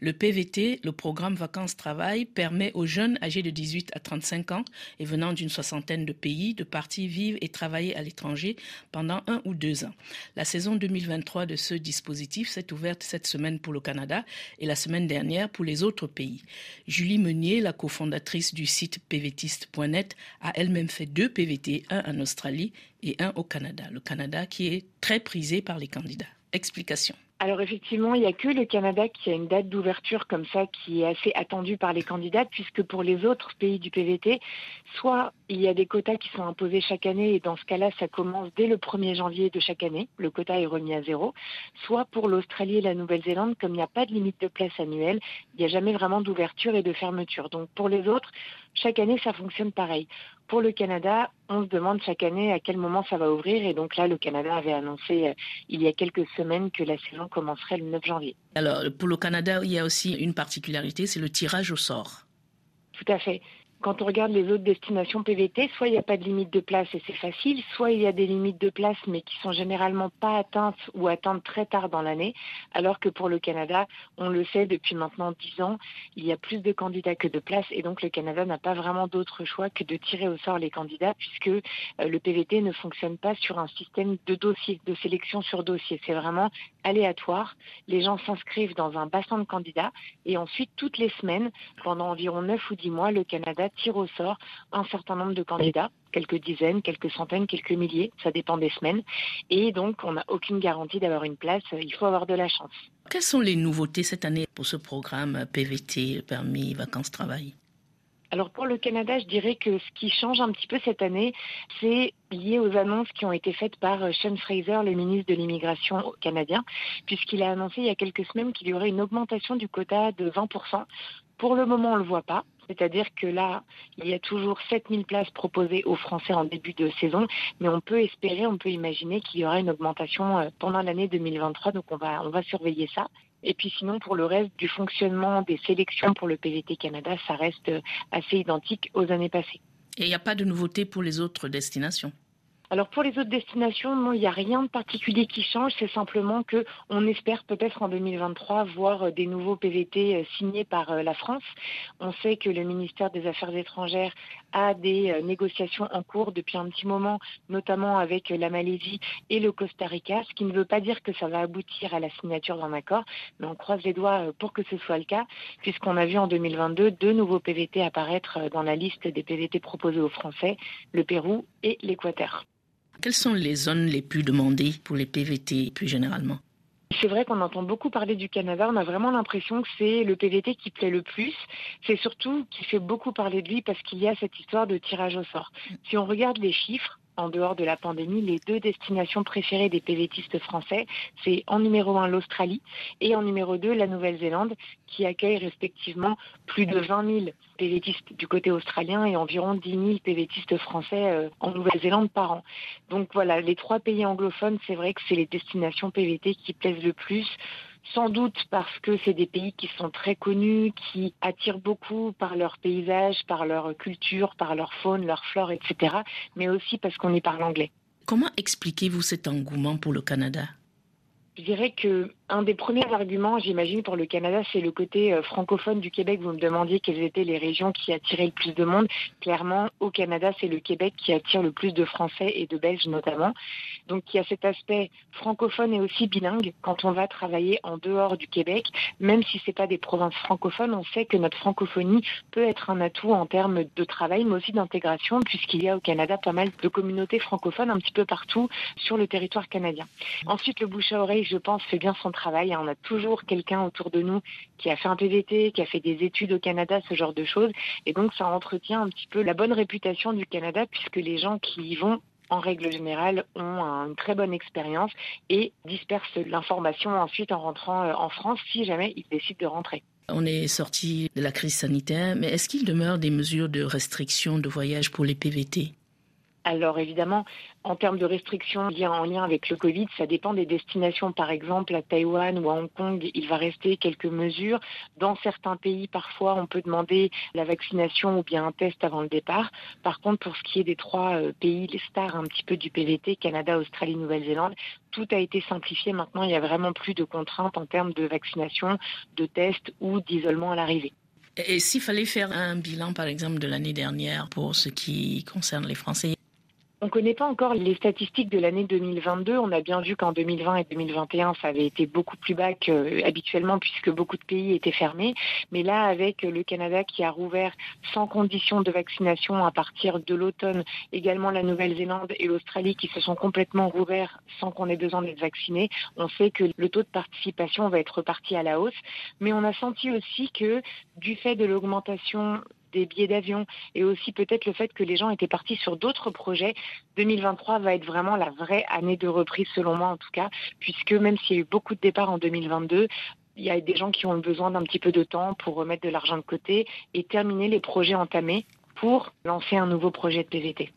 Le PVT, le programme Vacances-Travail, permet aux jeunes âgés de 18 à 35 ans et venant d'une soixantaine de pays de partir vivre et travailler à l'étranger pendant un ou deux ans. La saison 2023 de ce dispositif s'est ouverte cette semaine pour le Canada et la semaine dernière pour les autres pays. Julie Meunier, la cofondatrice du site pvtiste.net, a elle-même fait deux PVT, un en Australie et un au Canada. Le Canada qui est très prisé par les candidats. Explication. Alors effectivement, il n'y a que le Canada qui a une date d'ouverture comme ça qui est assez attendue par les candidats, puisque pour les autres pays du PVT, soit il y a des quotas qui sont imposés chaque année, et dans ce cas-là, ça commence dès le 1er janvier de chaque année, le quota est remis à zéro, soit pour l'Australie et la Nouvelle-Zélande, comme il n'y a pas de limite de place annuelle, il n'y a jamais vraiment d'ouverture et de fermeture. Donc pour les autres, chaque année, ça fonctionne pareil. Pour le Canada, on se demande chaque année à quel moment ça va ouvrir. Et donc là, le Canada avait annoncé euh, il y a quelques semaines que la saison commencerait le 9 janvier. Alors, pour le Canada, il y a aussi une particularité, c'est le tirage au sort. Tout à fait quand on regarde les autres destinations PVT, soit il n'y a pas de limite de place et c'est facile, soit il y a des limites de place mais qui sont généralement pas atteintes ou atteintes très tard dans l'année, alors que pour le Canada, on le sait depuis maintenant 10 ans, il y a plus de candidats que de places et donc le Canada n'a pas vraiment d'autre choix que de tirer au sort les candidats puisque euh, le PVT ne fonctionne pas sur un système de dossier, de sélection sur dossier. C'est vraiment aléatoire. Les gens s'inscrivent dans un bassin de candidats et ensuite toutes les semaines, pendant environ 9 ou 10 mois, le Canada tire au sort un certain nombre de candidats, quelques dizaines, quelques centaines, quelques milliers, ça dépend des semaines. Et donc, on n'a aucune garantie d'avoir une place, il faut avoir de la chance. Quelles sont les nouveautés cette année pour ce programme PVT, permis vacances-travail? Alors pour le Canada, je dirais que ce qui change un petit peu cette année, c'est lié aux annonces qui ont été faites par Sean Fraser, le ministre de l'immigration canadien, puisqu'il a annoncé il y a quelques semaines qu'il y aurait une augmentation du quota de 20%. Pour le moment, on ne le voit pas. C'est-à-dire que là, il y a toujours 7000 places proposées aux Français en début de saison, mais on peut espérer, on peut imaginer qu'il y aura une augmentation euh, pendant l'année 2023, donc on va, on va surveiller ça. Et puis sinon, pour le reste du fonctionnement des sélections pour le PVT Canada, ça reste euh, assez identique aux années passées. Et il n'y a pas de nouveauté pour les autres destinations? Alors pour les autres destinations, il n'y a rien de particulier qui change. C'est simplement que on espère peut-être en 2023 voir euh, des nouveaux PVT euh, signés par euh, la France. On sait que le ministère des Affaires étrangères a des négociations en cours depuis un petit moment, notamment avec la Malaisie et le Costa Rica, ce qui ne veut pas dire que ça va aboutir à la signature d'un accord, mais on croise les doigts pour que ce soit le cas, puisqu'on a vu en 2022 deux nouveaux PVT apparaître dans la liste des PVT proposés aux Français, le Pérou et l'Équateur. Quelles sont les zones les plus demandées pour les PVT plus généralement c'est vrai qu'on entend beaucoup parler du Canada. On a vraiment l'impression que c'est le PVT qui plaît le plus. C'est surtout qui fait beaucoup parler de lui parce qu'il y a cette histoire de tirage au sort. Si on regarde les chiffres, en dehors de la pandémie, les deux destinations préférées des PVTistes français, c'est en numéro un l'Australie et en numéro 2 la Nouvelle-Zélande, qui accueille respectivement plus de 20 000 PVTistes du côté australien et environ 10 000 PVTistes français euh, en Nouvelle-Zélande par an. Donc voilà, les trois pays anglophones, c'est vrai que c'est les destinations PVT qui plaisent le plus sans doute parce que c'est des pays qui sont très connus, qui attirent beaucoup par leur paysage, par leur culture, par leur faune, leur flore, etc. Mais aussi parce qu'on y parle anglais. Comment expliquez-vous cet engouement pour le Canada? Je dirais que un des premiers arguments, j'imagine, pour le Canada, c'est le côté euh, francophone du Québec. Vous me demandiez quelles étaient les régions qui attiraient le plus de monde. Clairement, au Canada, c'est le Québec qui attire le plus de Français et de Belges notamment. Donc il y a cet aspect francophone et aussi bilingue quand on va travailler en dehors du Québec. Même si c'est pas des provinces francophones, on sait que notre francophonie peut être un atout en termes de travail, mais aussi d'intégration, puisqu'il y a au Canada pas mal de communautés francophones un petit peu partout sur le territoire canadien. Ensuite, le bouche à oreille je pense, fait bien son travail. On a toujours quelqu'un autour de nous qui a fait un PVT, qui a fait des études au Canada, ce genre de choses. Et donc, ça entretient un petit peu la bonne réputation du Canada, puisque les gens qui y vont en règle générale, ont une très bonne expérience et dispersent l'information ensuite en rentrant euh, en France si jamais ils décident de rentrer. On est sorti de la crise sanitaire, mais est-ce qu'il demeure des mesures de restriction de voyage pour les PVT alors évidemment, en termes de restrictions en lien avec le Covid, ça dépend des destinations. Par exemple, à Taïwan ou à Hong Kong, il va rester quelques mesures. Dans certains pays, parfois, on peut demander la vaccination ou bien un test avant le départ. Par contre, pour ce qui est des trois euh, pays, les stars un petit peu du PVT, Canada, Australie, Nouvelle-Zélande, tout a été simplifié. Maintenant, il n'y a vraiment plus de contraintes en termes de vaccination, de tests ou d'isolement à l'arrivée. Et s'il fallait faire un bilan, par exemple, de l'année dernière pour ce qui concerne les Français, on ne connaît pas encore les statistiques de l'année 2022. On a bien vu qu'en 2020 et 2021, ça avait été beaucoup plus bas qu'habituellement puisque beaucoup de pays étaient fermés. Mais là, avec le Canada qui a rouvert sans condition de vaccination à partir de l'automne, également la Nouvelle-Zélande et l'Australie qui se sont complètement rouverts sans qu'on ait besoin d'être vaccinés, on sait que le taux de participation va être reparti à la hausse. Mais on a senti aussi que du fait de l'augmentation des billets d'avion et aussi peut-être le fait que les gens étaient partis sur d'autres projets, 2023 va être vraiment la vraie année de reprise selon moi en tout cas, puisque même s'il y a eu beaucoup de départs en 2022, il y a des gens qui ont besoin d'un petit peu de temps pour remettre de l'argent de côté et terminer les projets entamés pour lancer un nouveau projet de PVT.